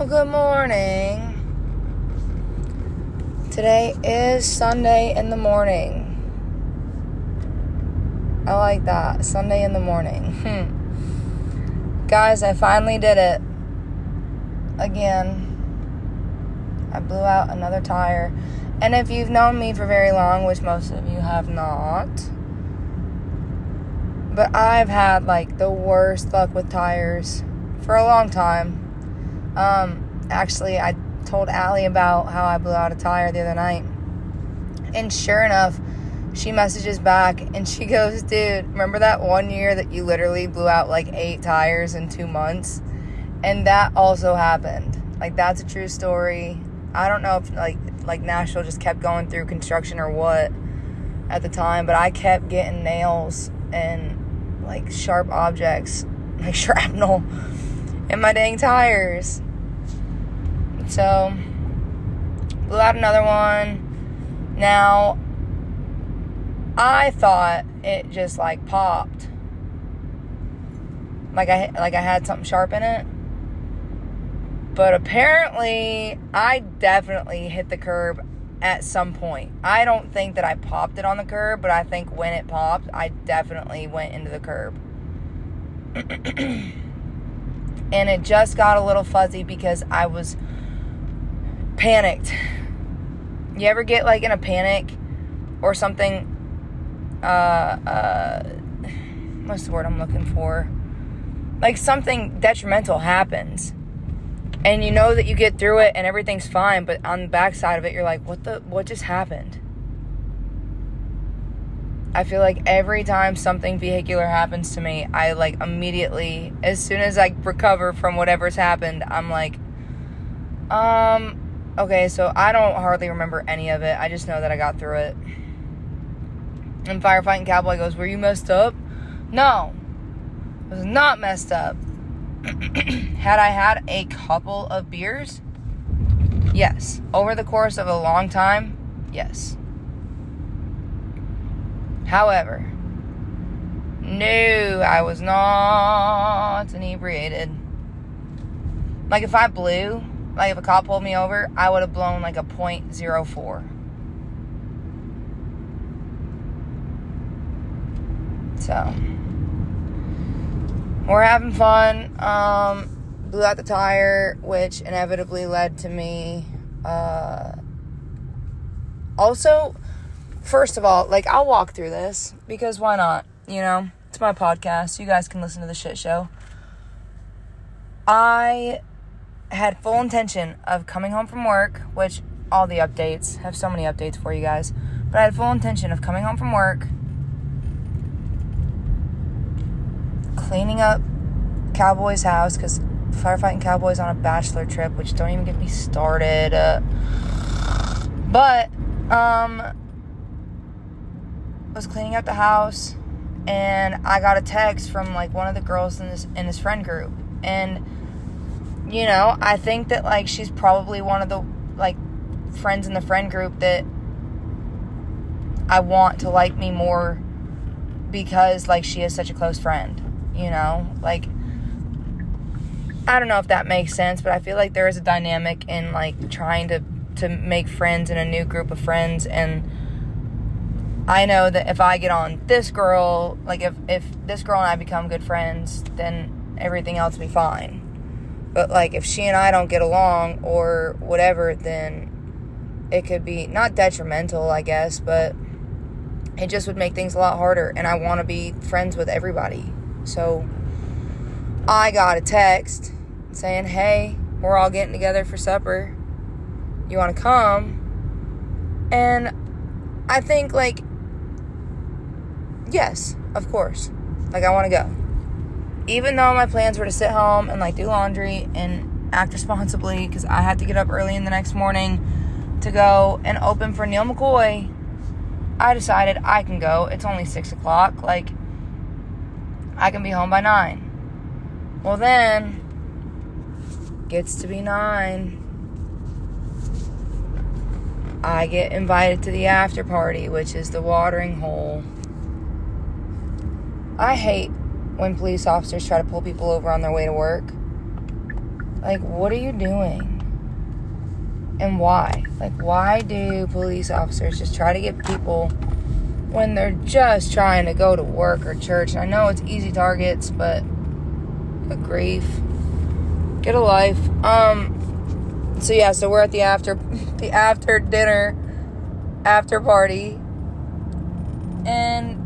Well, good morning. Today is Sunday in the morning. I like that. Sunday in the morning. Hmm. Guys, I finally did it. Again. I blew out another tire. And if you've known me for very long, which most of you have not, but I've had like the worst luck with tires for a long time. Um, actually, I told Allie about how I blew out a tire the other night. And sure enough, she messages back and she goes, Dude, remember that one year that you literally blew out like eight tires in two months? And that also happened. Like, that's a true story. I don't know if like like Nashville just kept going through construction or what at the time, but I kept getting nails and like sharp objects, like shrapnel in my dang tires. So blew out another one. Now I thought it just like popped. Like I like I had something sharp in it. But apparently I definitely hit the curb at some point. I don't think that I popped it on the curb, but I think when it popped, I definitely went into the curb. and it just got a little fuzzy because I was panicked. You ever get like in a panic or something? Uh, uh, what's the word I'm looking for? Like something detrimental happens, and you know that you get through it and everything's fine, but on the backside of it, you're like, what the, what just happened? I feel like every time something vehicular happens to me, I like immediately, as soon as I recover from whatever's happened, I'm like, um, Okay, so I don't hardly remember any of it. I just know that I got through it. And firefighting cowboy goes, "Were you messed up?" No, I was not messed up. had I had a couple of beers? Yes. Over the course of a long time? Yes. However, no, I was not inebriated. Like if I blew, like if a cop pulled me over, I would have blown like a .04. So we're having fun. Um, blew out the tire, which inevitably led to me. Uh, also, first of all, like I'll walk through this because why not? You know, it's my podcast. You guys can listen to the shit show. I had full intention of coming home from work, which all the updates have so many updates for you guys. But I had full intention of coming home from work, cleaning up Cowboy's house because firefighting Cowboy's on a bachelor trip, which don't even get me started. Uh, but um, was cleaning up the house, and I got a text from like one of the girls in this in his friend group, and you know, I think that like she's probably one of the like friends in the friend group that I want to like me more because like she is such a close friend, you know? Like I don't know if that makes sense, but I feel like there is a dynamic in like trying to to make friends in a new group of friends and I know that if I get on this girl, like if if this girl and I become good friends, then everything else will be fine. But like if she and I don't get along or whatever, then it could be not detrimental, I guess, but it just would make things a lot harder and I want to be friends with everybody. So I got a text saying, "Hey, we're all getting together for supper. You want to come?" And I think like yes, of course. Like I want to go even though my plans were to sit home and like do laundry and act responsibly because I had to get up early in the next morning to go and open for Neal McCoy, I decided I can go. It's only six o'clock. Like, I can be home by nine. Well, then, gets to be nine. I get invited to the after party, which is the watering hole. I hate when police officers try to pull people over on their way to work. Like, what are you doing? And why? Like, why do police officers just try to get people when they're just trying to go to work or church? And I know it's easy targets, but good grief. Get a life. Um, so yeah, so we're at the after the after dinner after party and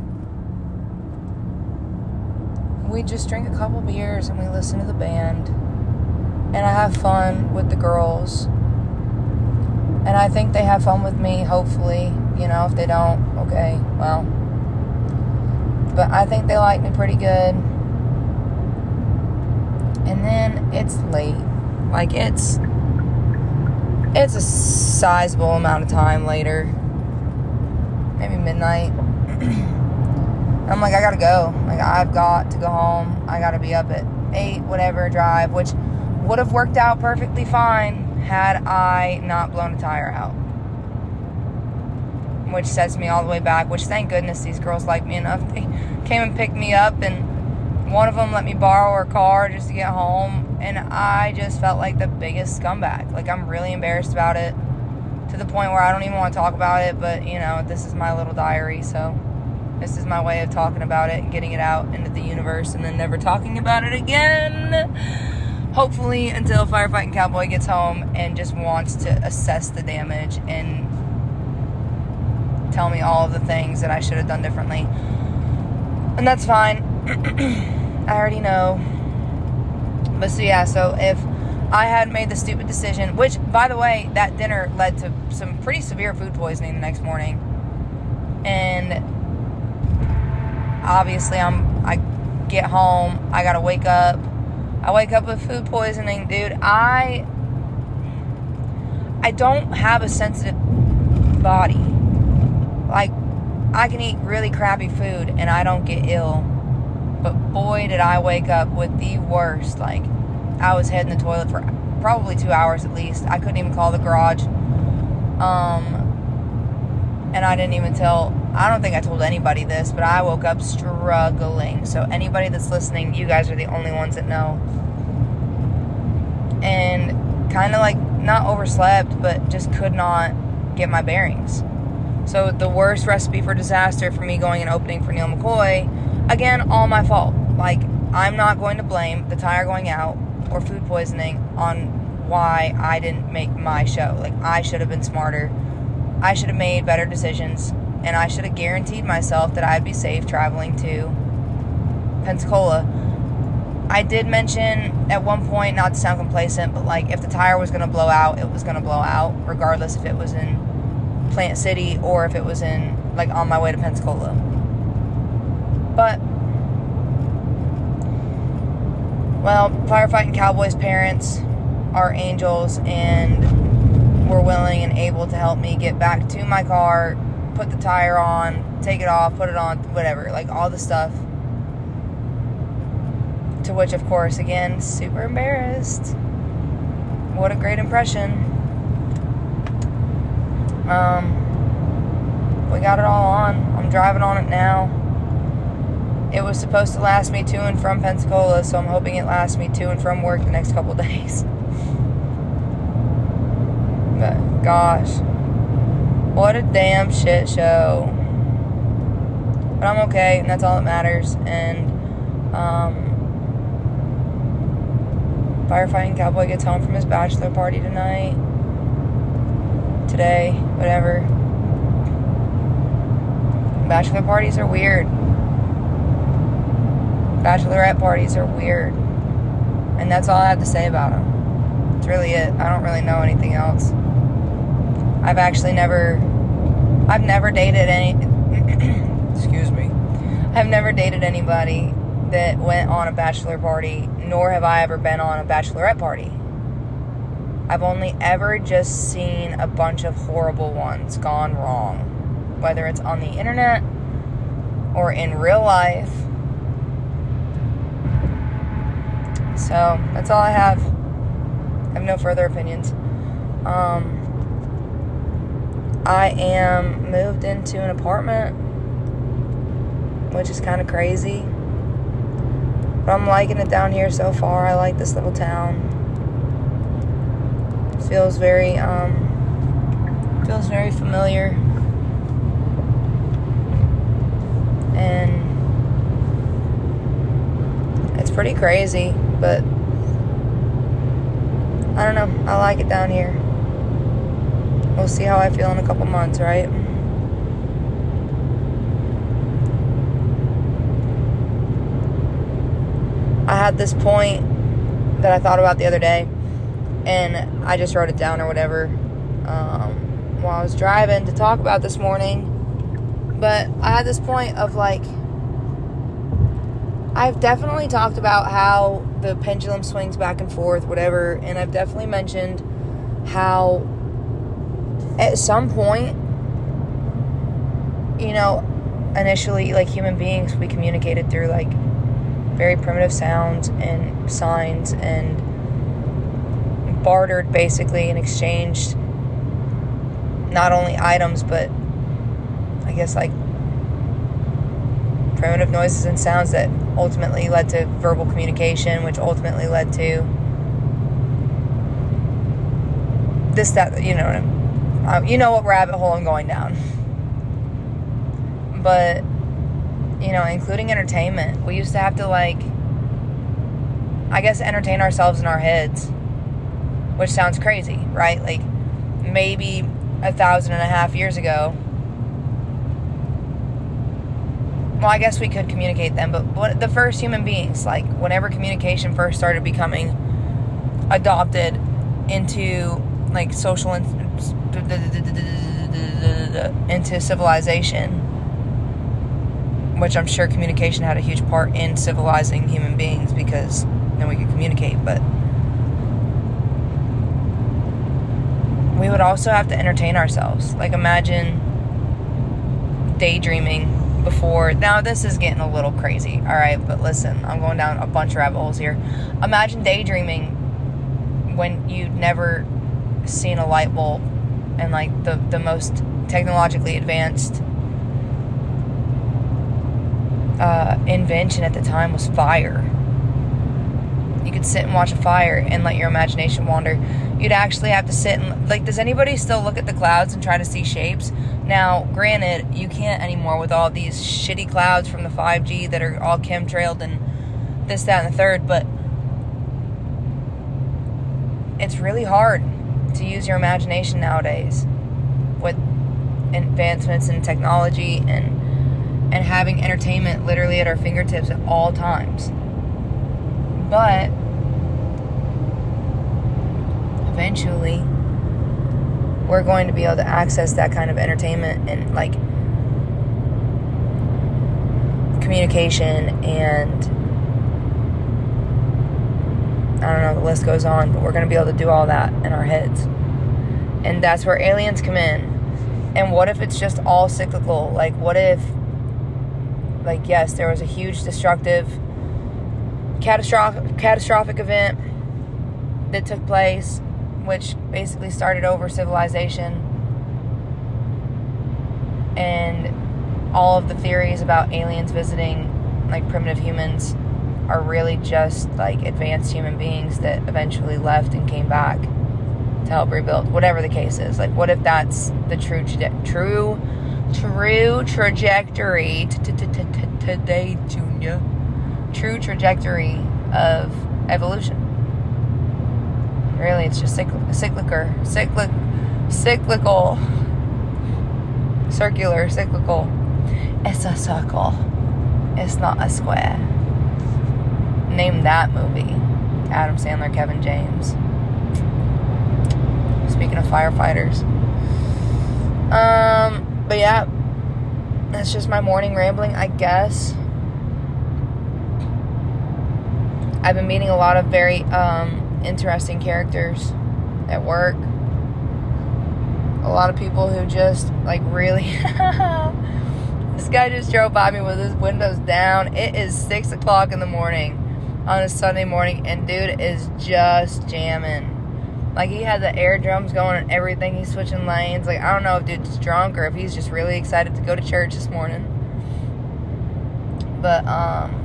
we just drink a couple beers and we listen to the band and I have fun with the girls. And I think they have fun with me hopefully you know if they don't okay well. But I think they like me pretty good. And then it's late. Like it's it's a sizable amount of time later. Maybe midnight. I'm like, I gotta go. Like, I've got to go home. I gotta be up at 8, whatever, drive, which would have worked out perfectly fine had I not blown a tire out. Which sets me all the way back, which thank goodness these girls like me enough. They came and picked me up, and one of them let me borrow her car just to get home. And I just felt like the biggest scumbag. Like, I'm really embarrassed about it to the point where I don't even want to talk about it, but you know, this is my little diary, so this is my way of talking about it and getting it out into the universe and then never talking about it again. Hopefully, until Firefighting Cowboy gets home and just wants to assess the damage and tell me all of the things that I should have done differently. And that's fine. I already know. But so, yeah, so if I had made the stupid decision, which, by the way, that dinner led to some pretty severe food poisoning the next morning. And obviously, I'm, I get home, I gotta wake up. I wake up with food poisoning, dude. I, I don't have a sensitive body. Like, I can eat really crappy food and I don't get ill. But boy, did I wake up with the worst, like, I was heading the toilet for probably two hours at least. I couldn't even call the garage. Um, and I didn't even tell, I don't think I told anybody this, but I woke up struggling. So, anybody that's listening, you guys are the only ones that know. And kind of like not overslept, but just could not get my bearings. So, the worst recipe for disaster for me going and opening for Neal McCoy, again, all my fault. Like, I'm not going to blame the tire going out or food poisoning on why I didn't make my show. Like, I should have been smarter. I should have made better decisions. And I should have guaranteed myself that I'd be safe traveling to Pensacola. I did mention at one point, not to sound complacent, but like if the tire was going to blow out, it was going to blow out, regardless if it was in Plant City or if it was in, like, on my way to Pensacola. But well, firefighting Cowboys parents are angels and were willing and able to help me get back to my car, put the tire on, take it off, put it on, whatever, like all the stuff. To which, of course, again, super embarrassed. What a great impression. Um, we got it all on. I'm driving on it now. It was supposed to last me to and from Pensacola, so I'm hoping it lasts me to and from work the next couple days. But gosh, what a damn shit show. But I'm okay, and that's all that matters. And um, firefighting cowboy gets home from his bachelor party tonight, today, whatever. Bachelor parties are weird bachelorette parties are weird. And that's all I have to say about them. It's really it. I don't really know anything else. I've actually never, I've never dated any, excuse me, I've never dated anybody that went on a bachelor party, nor have I ever been on a bachelorette party. I've only ever just seen a bunch of horrible ones gone wrong, whether it's on the internet or in real life So that's all I have. I have no further opinions. Um, I am moved into an apartment, which is kind of crazy. But I'm liking it down here so far. I like this little town. feels very um feels very familiar and it's pretty crazy but I don't know I like it down here we'll see how I feel in a couple months right I had this point that I thought about the other day, and I just wrote it down or whatever um, while I was driving to talk about this morning. But I had this point of like, I've definitely talked about how the pendulum swings back and forth, whatever, and I've definitely mentioned how at some point, you know, initially, like human beings, we communicated through like very primitive sounds and signs and bartered basically and exchanged not only items but I guess like primitive noises and sounds that ultimately led to verbal communication, which ultimately led to this that you know uh, you know what rabbit hole I'm going down. But you know, including entertainment. We used to have to, like, I guess, entertain ourselves in our heads, which sounds crazy, right? Like, maybe a thousand and a half years ago. Well, I guess we could communicate them, but what, the first human beings, like, whenever communication first started becoming adopted into, like, social, into civilization which I'm sure communication had a huge part in civilizing human beings because then we could communicate. But we would also have to entertain ourselves. Like, imagine daydreaming before. Now, this is getting a little crazy, all right? But listen, I'm going down a bunch of rabbit holes here. Imagine daydreaming when you'd never seen a light bulb and like the, the most technologically advanced uh, invention at the time was fire. You could sit and watch a fire and let your imagination wander. You'd actually have to sit and, like, does anybody still look at the clouds and try to see shapes? Now, granted, you can't anymore with all these shitty clouds from the 5G that are all chemtrailed and this, that, and the third, but it's really hard to use your imagination nowadays with advancements in technology and and having entertainment literally at our fingertips at all times. But eventually, we're going to be able to access that kind of entertainment and like communication and I don't know, the list goes on, but we're going to be able to do all that in our heads. And that's where aliens come in. And what if it's just all cyclical? Like, what if like yes, there was a huge destructive catastrophic catastrophic event that took place which basically started over civilization and all of the theories about aliens visiting like primitive humans are really just like advanced human beings that eventually left and came back to help rebuild whatever the case is like what if that's the true true true trajectory today, Junior. True trajectory of evolution. Really, it's just cyclical, cyclic, cyclical, circular, cyclical. It's a circle. It's not a square. Name that movie. Adam Sandler, Kevin James. Speaking of firefighters. Um, but yeah, that's just my morning rambling, I guess. I've been meeting a lot of very um, interesting characters at work. A lot of people who just like really. this guy just drove by me with his windows down. It is six o'clock in the morning on a Sunday morning, and dude is just jamming. Like he had the air drums going and everything. He's switching lanes. Like I don't know if dude's drunk or if he's just really excited to go to church this morning. But um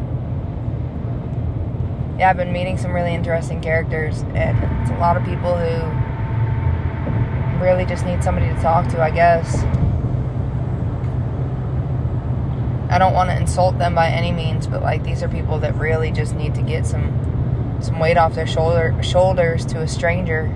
yeah, I've been meeting some really interesting characters and it's a lot of people who really just need somebody to talk to, I guess. I don't want to insult them by any means, but like these are people that really just need to get some some weight off their shoulder shoulders to a stranger.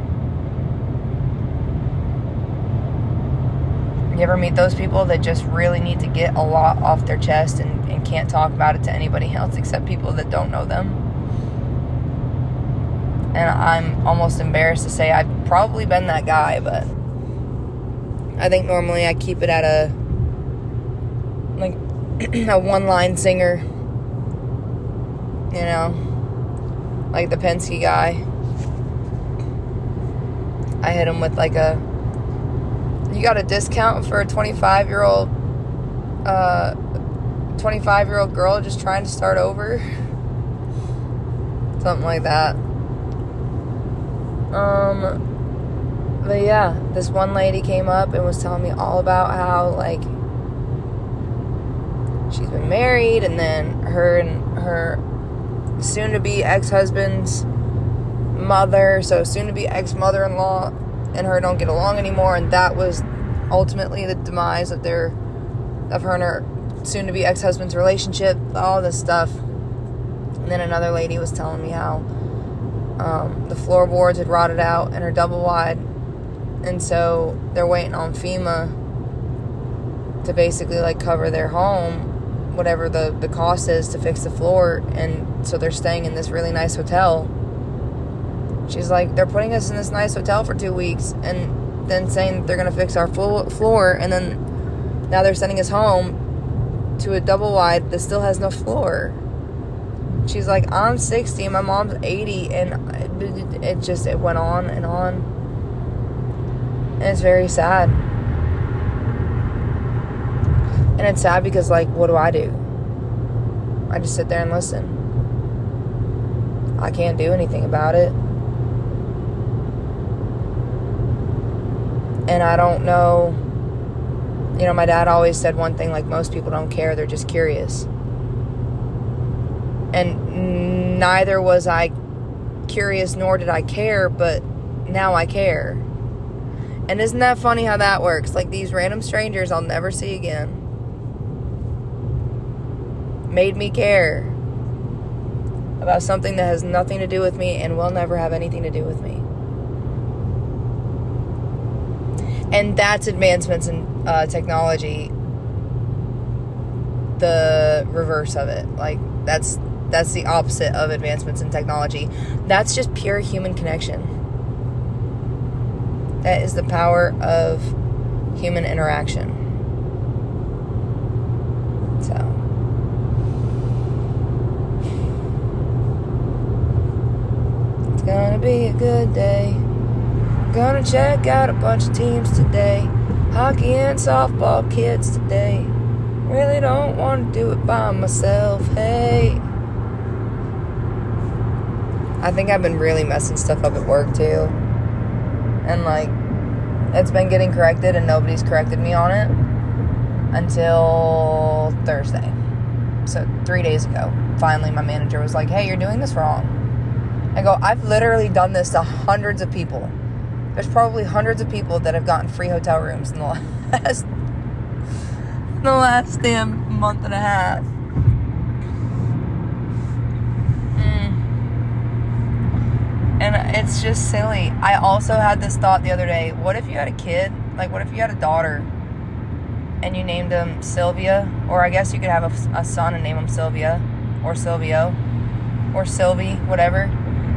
You ever meet those people that just really need to get a lot off their chest and, and can't talk about it to anybody else except people that don't know them? And I'm almost embarrassed to say I've probably been that guy, but I think normally I keep it at a a one line singer. You know, like the Penske guy. I hit him with like a. You got a discount for a 25 year old, uh, 25 year old girl just trying to start over? Something like that. Um, but yeah, this one lady came up and was telling me all about how, like, she's been married and then her and her soon to be ex husband's mother, so soon to be ex mother in law, and her don't get along anymore, and that was ultimately the demise of their of her and her soon to be ex husband's relationship, all this stuff. And then another lady was telling me how um, the floorboards had rotted out in her double wide, and so they're waiting on FEMA to basically like cover their home whatever the, the cost is to fix the floor and so they're staying in this really nice hotel. She's like they're putting us in this nice hotel for two weeks and then saying they're going to fix our floor and then now they're sending us home to a double wide that still has no floor. She's like i'm 60 my mom's 80 and it, it just it went on and on. And it's very sad and it's sad because, like, what do I do? I just sit there and listen. I can't do anything about it. And I don't know. You know, my dad always said one thing like, most people don't care, they're just curious. And neither was I curious nor did I care, but now I care. And isn't that funny how that works? Like these random strangers I'll never see again made me care about something that has nothing to do with me and will never have anything to do with me. And that's advancements in uh, technology. The reverse of it, like that's that's the opposite of advancements in technology. That's just pure human connection. That is the power of human interaction. Gonna be a good day. Gonna check out a bunch of teams today. Hockey and softball kids today. Really don't want to do it by myself. Hey. I think I've been really messing stuff up at work too. And like, it's been getting corrected and nobody's corrected me on it until Thursday. So, three days ago, finally my manager was like, hey, you're doing this wrong I go, I've literally done this to hundreds of people. There's probably hundreds of people that have gotten free hotel rooms in the last the last damn month and a half. Mm. And it's just silly. I also had this thought the other day. What if you had a kid? Like, what if you had a daughter and you named him Sylvia? Or I guess you could have a, a son and name him Sylvia or Silvio or Sylvie, whatever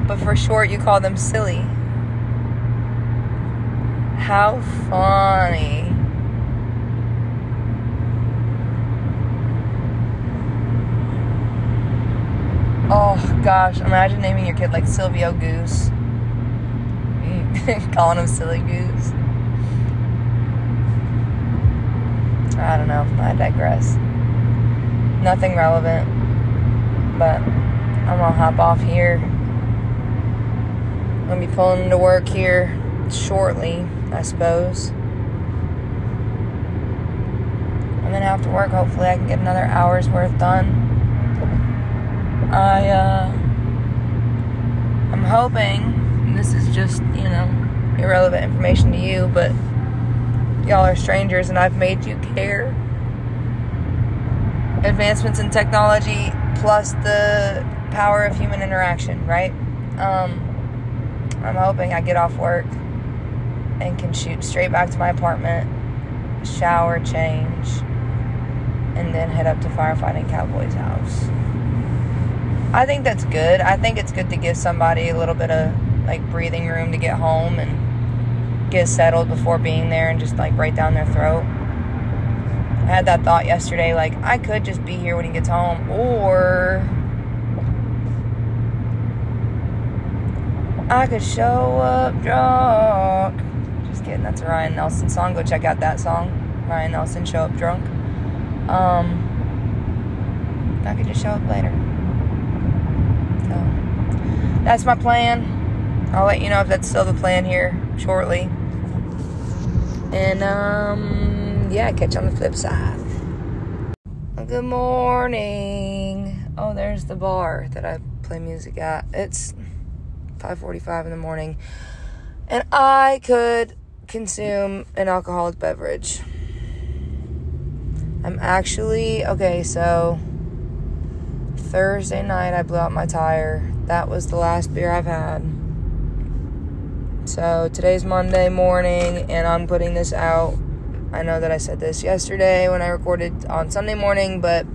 but for short you call them silly. How funny. Oh gosh, imagine naming your kid like Silvio Goose. Calling him Silly Goose. I don't know. I digress. Nothing relevant. But I'm gonna hop off here. I'll be pulling into work here shortly, I suppose. And then after work, hopefully, I can get another hour's worth done. I, uh, I'm hoping, this is just, you know, irrelevant information to you, but y'all are strangers and I've made you care. Advancements in technology plus the power of human interaction, right? Um, I'm hoping I get off work and can shoot straight back to my apartment, shower, change, and then head up to firefighting Cowboy's house. I think that's good. I think it's good to give somebody a little bit of like breathing room to get home and get settled before being there and just like right down their throat. I had that thought yesterday like I could just be here when he gets home or I could show up drunk. Just kidding, that's a Ryan Nelson song. Go check out that song. Ryan Nelson, Show Up Drunk. Um, I could just show up later. So, that's my plan. I'll let you know if that's still the plan here shortly. And, um, yeah, catch you on the flip side. Good morning. Oh, there's the bar that I play music at. It's 5:45 in the morning, and I could consume an alcoholic beverage. I'm actually okay, so Thursday night I blew out my tire. That was the last beer I've had. So today's Monday morning and I'm putting this out. I know that I said this yesterday when I recorded on Sunday morning, but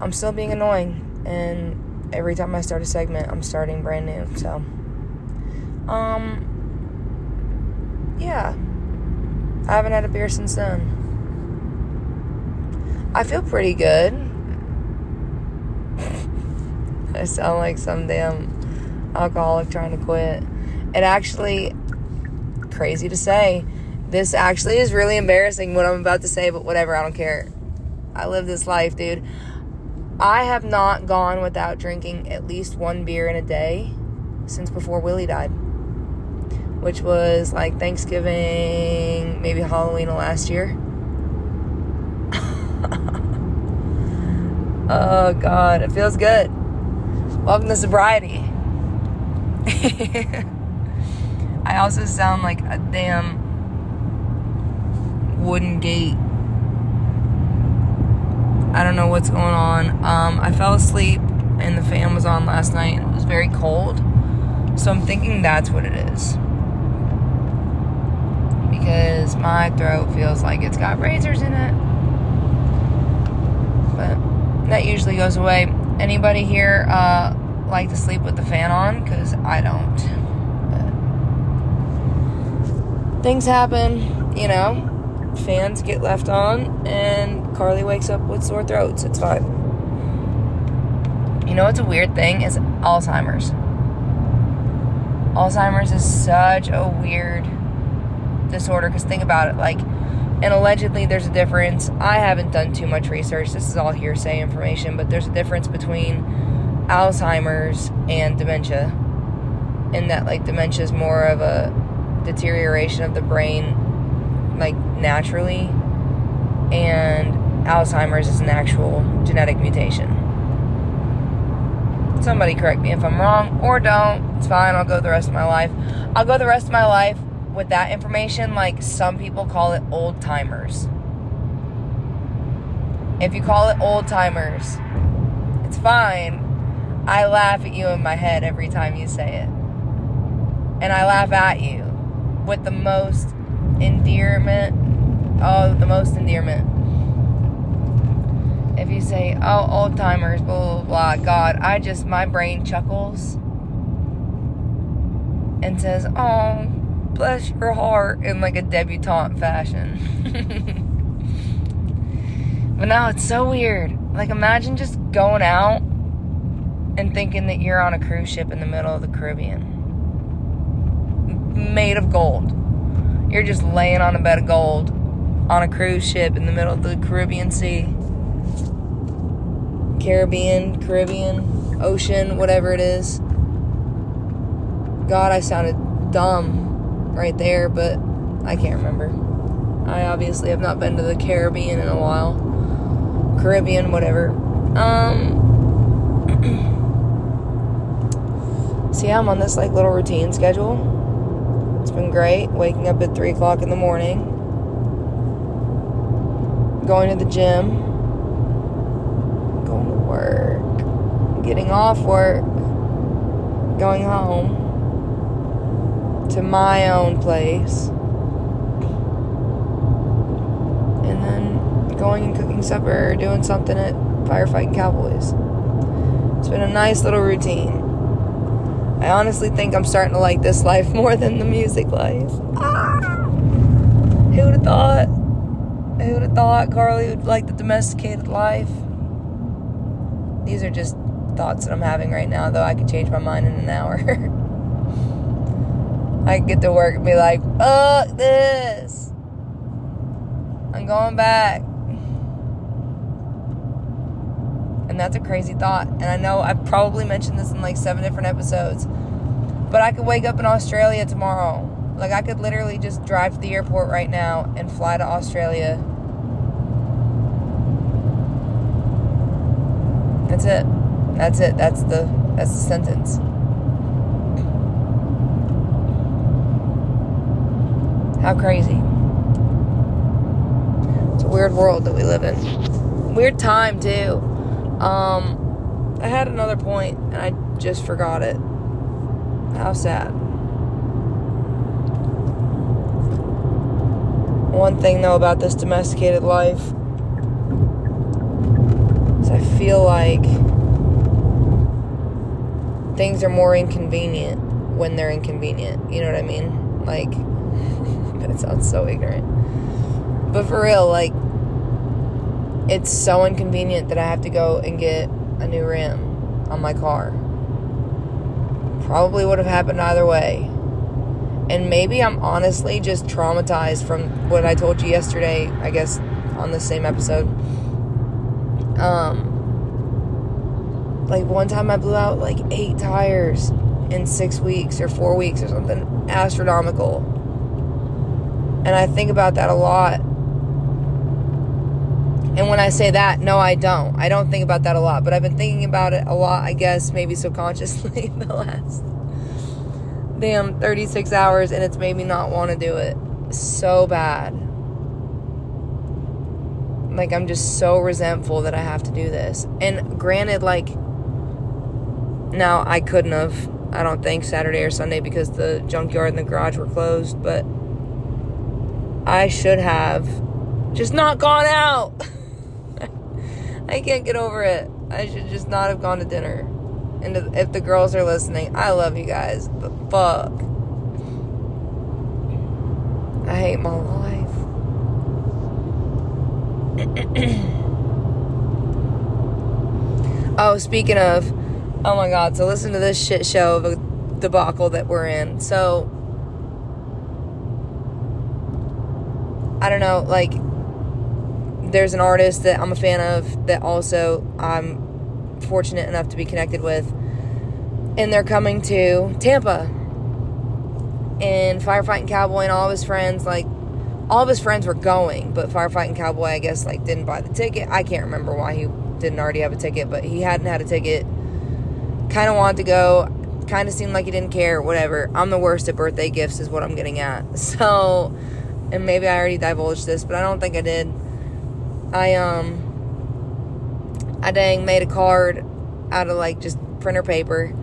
I'm still being annoying and every time I start a segment, I'm starting brand new. So, um, yeah, I haven't had a beer since then. I feel pretty good. I sound like some damn alcoholic trying to quit. It actually, crazy to say, this actually is really embarrassing what I'm about to say, but whatever, I don't care. I live this life, dude. I have not gone without drinking at least one beer in a day since before Willie died, which was like Thanksgiving, maybe Halloween of last year. oh, God, it feels good. Welcome to sobriety. I also sound like a damn wooden gate I don't know what's going on. Um, I fell asleep and the fan was on last night and it was very cold. So I'm thinking that's what it is. Because my throat feels like it's got razors in it. But that usually goes away. Anybody here uh, like to sleep with the fan on? Because I don't. But things happen, you know fans get left on, and Carly wakes up with sore throats. It's fine. You know what's a weird thing is Alzheimer's. Alzheimer's is such a weird disorder because think about it like and allegedly there's a difference i haven't done too much research this is all hearsay information but there's a difference between alzheimer's and dementia in that like dementia is more of a deterioration of the brain like naturally, and Alzheimer's is an actual genetic mutation. Somebody correct me if I'm wrong, or don't. It's fine. I'll go the rest of my life. I'll go the rest of my life with that information, like some people call it old timers. If you call it old timers, it's fine. I laugh at you in my head every time you say it. And I laugh at you with the most endearment. Oh, the most endearment. If you say, oh, old timers, blah, blah, blah, God, I just, my brain chuckles and says, oh, bless your heart in like a debutante fashion. but now it's so weird. Like, imagine just going out and thinking that you're on a cruise ship in the middle of the Caribbean made of gold. You're just laying on a bed of gold on a cruise ship in the middle of the Caribbean Sea. Caribbean, Caribbean, ocean, whatever it is. God, I sounded dumb right there, but I can't remember. I obviously have not been to the Caribbean in a while. Caribbean, whatever. Um. see, I'm on this like little routine schedule It's been great. Waking up at 3 o'clock in the morning, going to the gym, going to work, getting off work, going home to my own place, and then going and cooking supper or doing something at Firefighting Cowboys. It's been a nice little routine. I honestly think I'm starting to like this life more than the music life. Ah! Who would have thought? Who would have thought Carly would like the domesticated life? These are just thoughts that I'm having right now, though I could change my mind in an hour. I could get to work and be like, fuck this. I'm going back. And that's a crazy thought. And I know I've probably mentioned this in like seven different episodes. But I could wake up in Australia tomorrow. Like, I could literally just drive to the airport right now and fly to Australia. That's it. That's it. That's the that's the sentence. How crazy. It's a weird world that we live in. Weird time too. Um, I had another point and I just forgot it. How sad. One thing though about this domesticated life is I feel like things are more inconvenient when they're inconvenient. You know what I mean? Like, that sounds so ignorant. But for real, like, it's so inconvenient that I have to go and get a new rim on my car. Probably would have happened either way. And maybe I'm honestly just traumatized from what I told you yesterday, I guess, on the same episode. Um, like one time I blew out like eight tires in six weeks or four weeks or something astronomical. And I think about that a lot and when I say that, no, I don't. I don't think about that a lot, but I've been thinking about it a lot, I guess, maybe subconsciously the last damn 36 hours, and it's made me not want to do it so bad. Like, I'm just so resentful that I have to do this. And granted, like, now I couldn't have, I don't think, Saturday or Sunday because the junkyard and the garage were closed, but I should have just not gone out. I can't get over it. I should just not have gone to dinner. And if the girls are listening, I love you guys, but fuck. I hate my life. oh, speaking of, oh my god, so listen to this shit show of a debacle that we're in. So, I don't know, like, there's an artist that I'm a fan of that also I'm fortunate enough to be connected with. And they're coming to Tampa. And Firefighting Cowboy and all of his friends, like, all of his friends were going, but Firefighting Cowboy, I guess, like, didn't buy the ticket. I can't remember why he didn't already have a ticket, but he hadn't had a ticket. Kind of wanted to go. Kind of seemed like he didn't care, whatever. I'm the worst at birthday gifts, is what I'm getting at. So, and maybe I already divulged this, but I don't think I did. I um I dang made a card out of like just printer paper.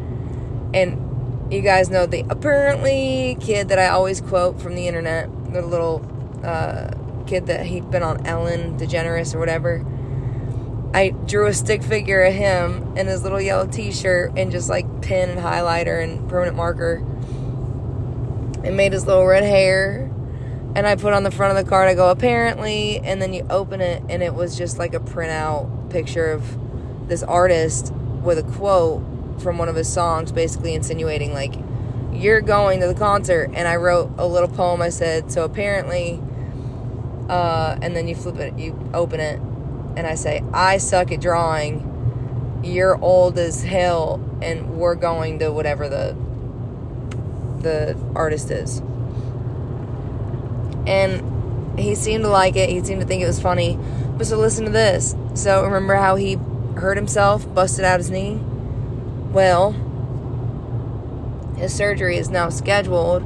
And you guys know the apparently kid that I always quote from the internet, the little uh, kid that he'd been on Ellen DeGeneres or whatever. I drew a stick figure of him in his little yellow t-shirt and just like pen and highlighter and permanent marker. And made his little red hair and I put on the front of the card, I go, apparently, and then you open it, and it was just like a printout picture of this artist with a quote from one of his songs, basically insinuating, like, you're going to the concert. And I wrote a little poem. I said, so apparently, uh, and then you flip it, you open it, and I say, I suck at drawing. You're old as hell, and we're going to whatever the the artist is and he seemed to like it. He seemed to think it was funny. But so listen to this. So remember how he hurt himself, busted out his knee? Well, his surgery is now scheduled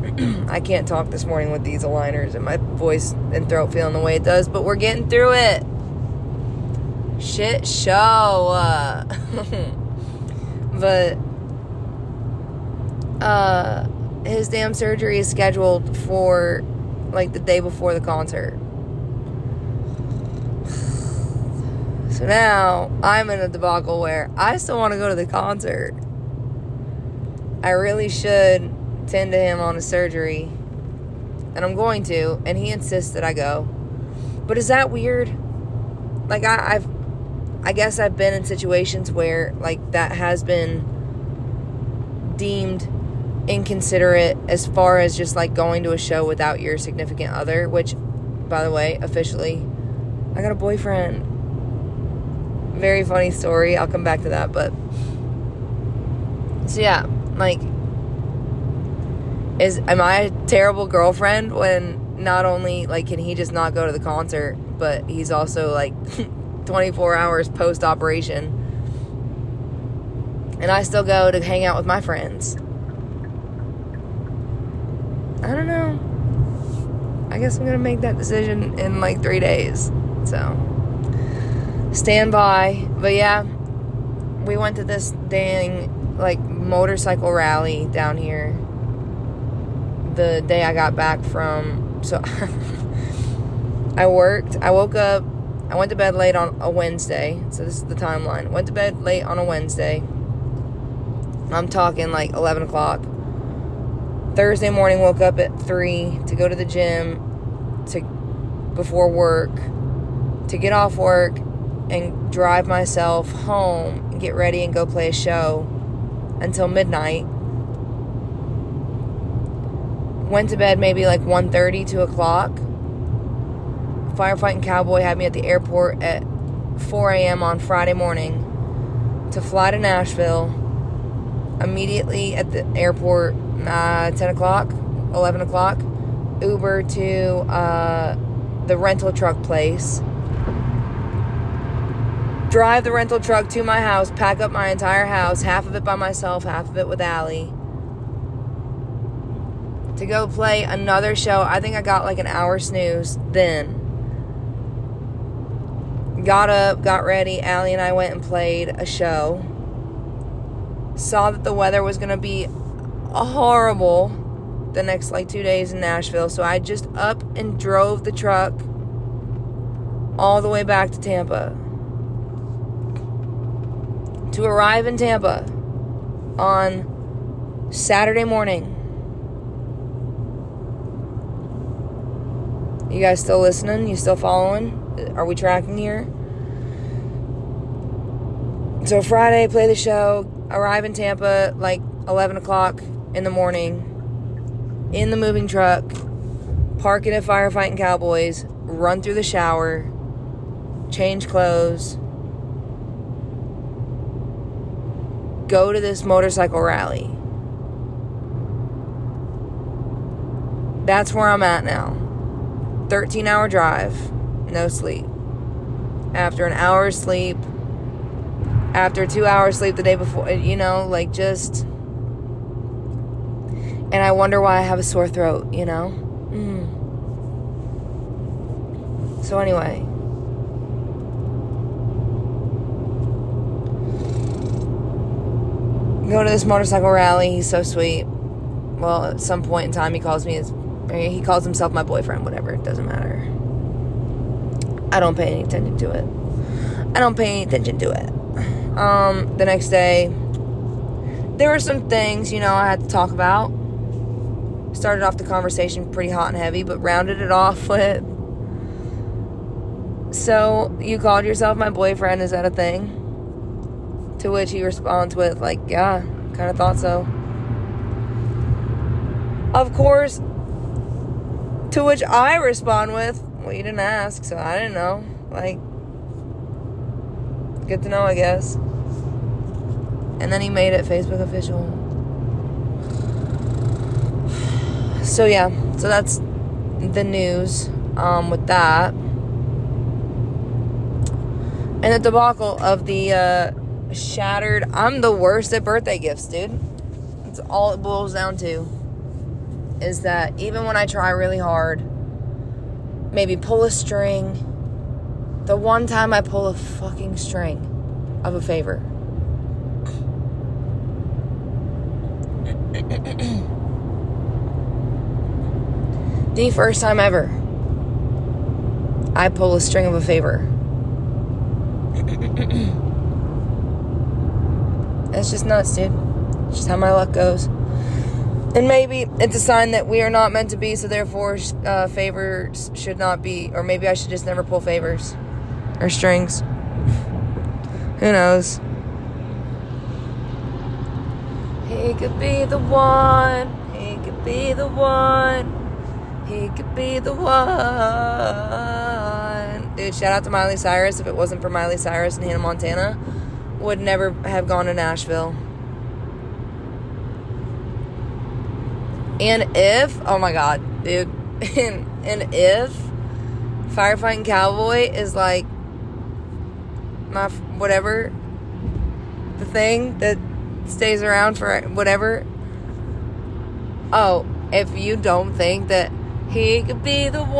I can't talk this morning with these aligners and my voice and throat feeling the way it does, but we're getting through it. Shit show. Uh, but uh his damn surgery is scheduled for like the day before the concert. So now I'm in a debacle where I still want to go to the concert. I really should tend to him on his surgery. And I'm going to, and he insists that I go. But is that weird? Like I, I've I guess I've been in situations where like that has been deemed inconsiderate as far as just like going to a show without your significant other, which by the way, officially I got a boyfriend very funny story. I'll come back to that, but so yeah, like is am I a terrible girlfriend when not only like can he just not go to the concert, but he's also like 24 hours post operation and I still go to hang out with my friends. I don't know. I guess I'm to make that decision in like 3 days. So stand by. But yeah, we went to this dang like motorcycle rally down here the day I got back from so I worked. I woke up. I went to bed late on a Wednesday. So this is the timeline. Went to bed late on a Wednesday. I'm talking like 11 o'clock. Thursday morning, woke up at 3 to go to the gym to before work to get off work and drive myself home get ready and go play a show until midnight. Went to bed maybe like 1.30, 2 o'clock. Firefighting Cowboy had me at the airport at 4 a.m. on Friday morning to fly to Nashville. Immediately at the airport, uh, 10 o'clock, 11 o'clock, Uber to uh, the rental truck place drive the rental truck to my house, pack up my entire house, half of it by myself, half of it with Allie, to go play another show. I think I got like an hour snooze then. Got up, got ready. Allie and I went and played a show. Saw that the weather was going to be horrible the next like two days in Nashville. So I just up and drove the truck all the way back to Tampa to arrive in Tampa on Saturday morning. You guys still listening? You still following? Are we tracking here? So Friday, play the show, arrive in Tampa like 11 o'clock in the morning, in the moving truck, park it at Firefighting Cowboys, run through the shower, change clothes, go to this motorcycle rally. That's where I'm at now. 13 hour drive, no sleep. After an hour's sleep, after two hours sleep the day before, you know, like just. And I wonder why I have a sore throat, you know? Mm. So, anyway. go to this motorcycle rally. He's so sweet. Well, at some point in time, he calls me his. He calls himself my boyfriend. Whatever, it doesn't matter. I don't pay any attention to it. I don't pay any attention to it. Um, the next day, there were some things you know I had to talk about. Started off the conversation pretty hot and heavy, but rounded it off with. So you called yourself my boyfriend? Is that a thing? To which he responds with, like, yeah, kind of thought so. Of course, to which I respond with, well, you didn't ask, so I didn't know. Like, good to know, I guess. And then he made it Facebook official. So, yeah, so that's the news um, with that. And the debacle of the uh, shattered. I'm the worst at birthday gifts, dude. That's all it boils down to. is that even when I try really hard, maybe pull a string, the one time I pull a fucking string of a favor. the first time ever I pull a string of a favor. That's just nuts, dude. It's just how my luck goes. And maybe it's a sign that we are not meant to be, so therefore uh, favors should not be, or maybe I should just never pull favors or strings. Who knows? He could be the one. He could be the one. He could be the one. Dude, shout out to Miley Cyrus. If it wasn't for Miley Cyrus and Hannah Montana, would never have gone to Nashville. And if, oh my god, dude, and, and if Firefighting Cowboy is like my whatever, the thing that stays around for whatever. Oh, if you don't think that he could be the one,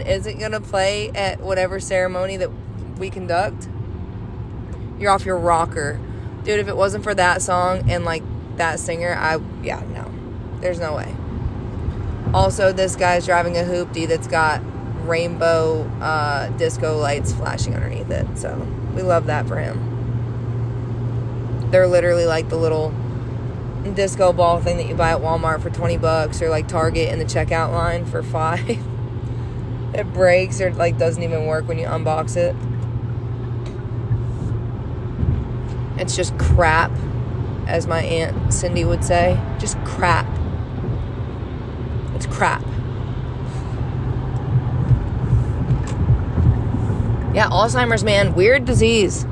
isn't gonna play at whatever ceremony that we conduct, you're off your rocker. Dude, if it wasn't for that song and like that singer, I, yeah, no. There's no way. Also, this guy's driving a hoopty that's got rainbow uh, disco lights flashing underneath it. So we love that for him. They're literally like the little disco ball thing that you buy at Walmart for 20 bucks or like Target in the checkout line for 5. it breaks or like doesn't even work when you unbox it. It's just crap, as my aunt Cindy would say. Just crap. It's crap. Yeah, Alzheimer's, man. Weird disease.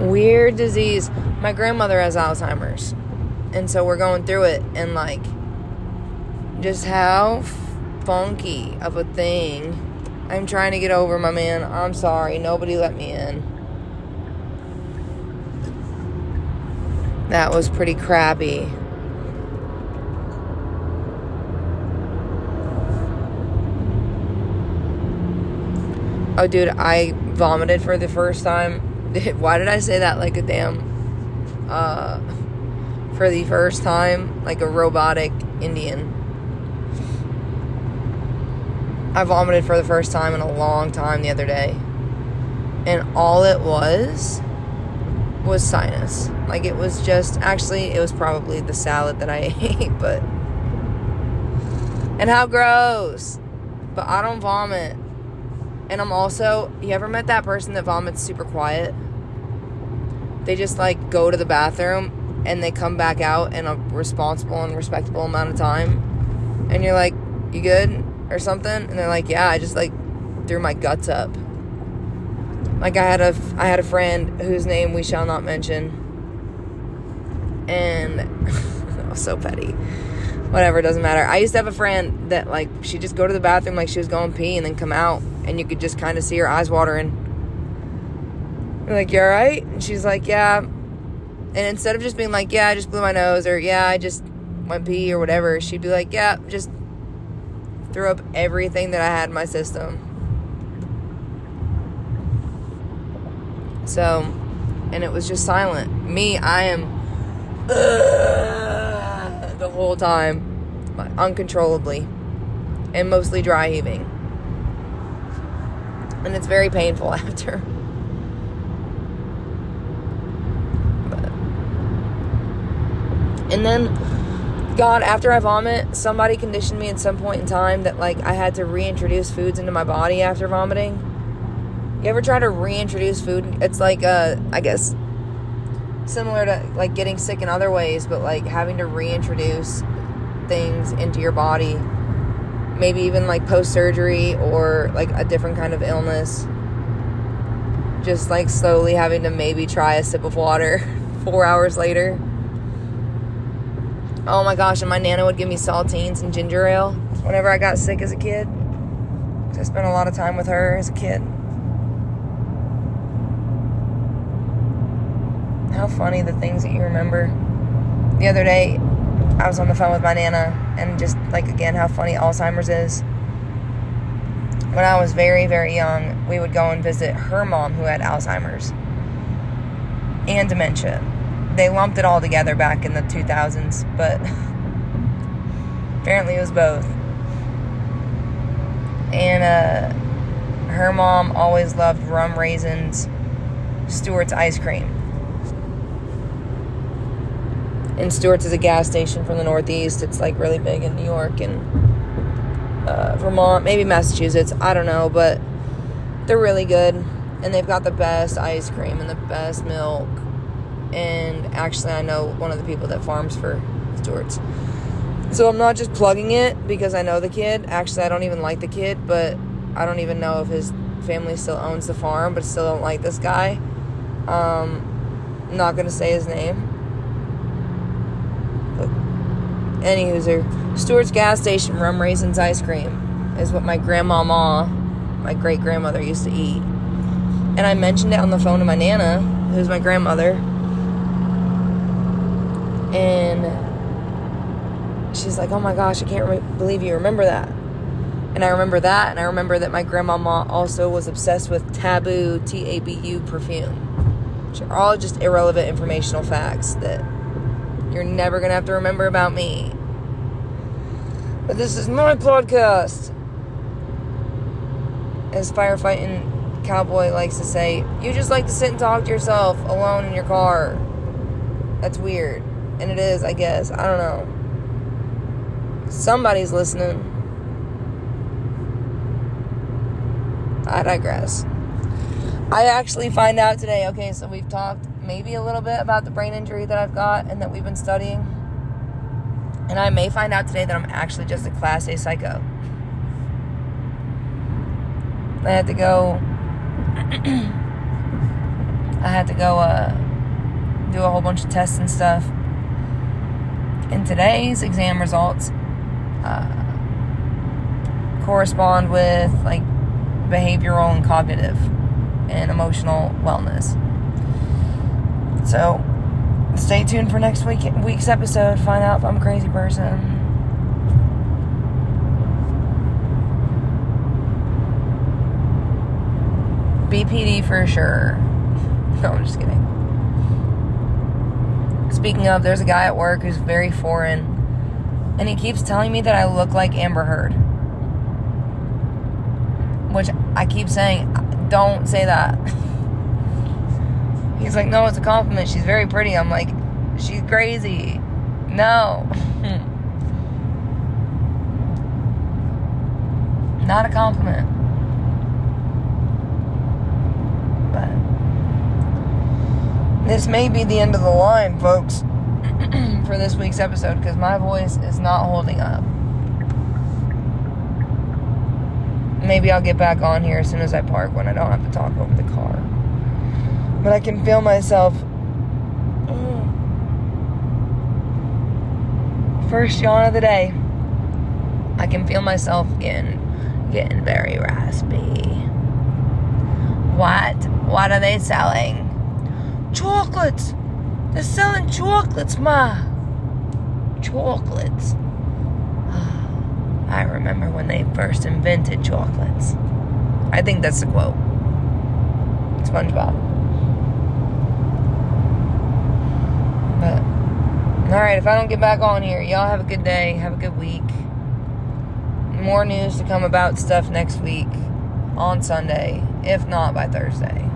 Weird disease. My grandmother has Alzheimer's. And so we're going through it. And, like, just how funky of a thing. I'm trying to get over, my man. I'm sorry. Nobody let me in. That was pretty crappy. Oh, dude, I vomited for the first time. Why did I say that like a damn. Uh, for the first time, like a robotic Indian. I vomited for the first time in a long time the other day. And all it was was sinus. Like it was just actually it was probably the salad that I ate, but and how gross. But I don't vomit. And I'm also you ever met that person that vomits super quiet? They just like go to the bathroom and they come back out in a responsible and respectable amount of time. And you're like, "You good?" or something, and they're like, "Yeah, I just like threw my guts up." Like I had a I had a friend whose name we shall not mention, and so petty. Whatever, doesn't matter. I used to have a friend that like she'd just go to the bathroom like she was going pee and then come out, and you could just kind of see her eyes watering. You're like, "You all right?" And she's like, "Yeah." And instead of just being like, "Yeah, I just blew my nose," or "Yeah, I just went pee," or whatever, she'd be like, "Yeah, just threw up everything that I had in my system." So, and it was just silent. Me, I am uh, the whole time, uncontrollably, and mostly dry heaving. And it's very painful after. But, and then, God, after I vomit, somebody conditioned me at some point in time that like I had to reintroduce foods into my body after vomiting you ever try to reintroduce food? It's like, uh, I guess, similar to like getting sick in other ways, but like having to reintroduce things into your body. Maybe even like post surgery or like a different kind of illness. Just like slowly having to maybe try a sip of water four hours later. Oh my gosh, and my nana would give me saltines and ginger ale whenever I got sick as a kid. I spent a lot of time with her as a kid. How funny the things that you remember. The other day, I was on the phone with my nana, and just like again, how funny Alzheimer's is. When I was very, very young, we would go and visit her mom who had Alzheimer's and dementia. They lumped it all together back in the 2000s, but apparently it was both. And uh, her mom always loved rum raisins, Stewart's ice cream. And Stewart's is a gas station from the Northeast. It's like really big in New York and uh, Vermont, maybe Massachusetts. I don't know, but they're really good. And they've got the best ice cream and the best milk. And actually, I know one of the people that farms for Stewart's. So I'm not just plugging it because I know the kid. Actually, I don't even like the kid, but I don't even know if his family still owns the farm, but still don't like this guy. Um, I'm not gonna say his name. But any user, Stewart's gas station rum raisins ice cream is what my grandmama, my great grandmother, used to eat. And I mentioned it on the phone to my nana, who's my grandmother. And she's like, "Oh my gosh, I can't re- believe you remember that." And I remember that, and I remember that my grandmama also was obsessed with Tabu T A B U perfume, which are all just irrelevant informational facts that you're never gonna have to remember about me. But this is my podcast. As firefighting cowboy likes to say, you just like to sit and talk to yourself alone in your car. That's weird. And it is, I guess. I don't know. Somebody's listening. I digress. I actually find out today, okay, so we've talked maybe a little bit about the brain injury that I've got and that we've been studying. And I may find out today that I'm actually just a class A psycho. I had to go I had to go uh, do a whole bunch of tests and stuff. And today's exam results uh, correspond with like behavioral and cognitive and emotional wellness. So stay tuned for next week week's episode. Find out if I'm a crazy person. BPD for sure. No, I'm just kidding. Speaking of, there's a guy at work who's very foreign, and he keeps telling me that I look like Amber Heard. Which I keep saying, don't say that. He's like, no, it's a compliment. She's very pretty. I'm like, she's crazy. No. Not a compliment. But this may be the end of the line, folks, for this week's episode because my voice is not holding up. Maybe I'll get back on here as soon as I park when I don't have to talk over the car. But I can feel myself. First yawn of the day. I can feel myself getting getting very raspy. What? What are they selling? Chocolates. They're selling chocolates, ma. Chocolates. I remember when they first invented chocolates. I think that's the quote. SpongeBob. But, alright, if I don't get back on here, y'all have a good day. Have a good week. More news to come about stuff next week on Sunday, if not by Thursday.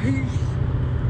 Peace.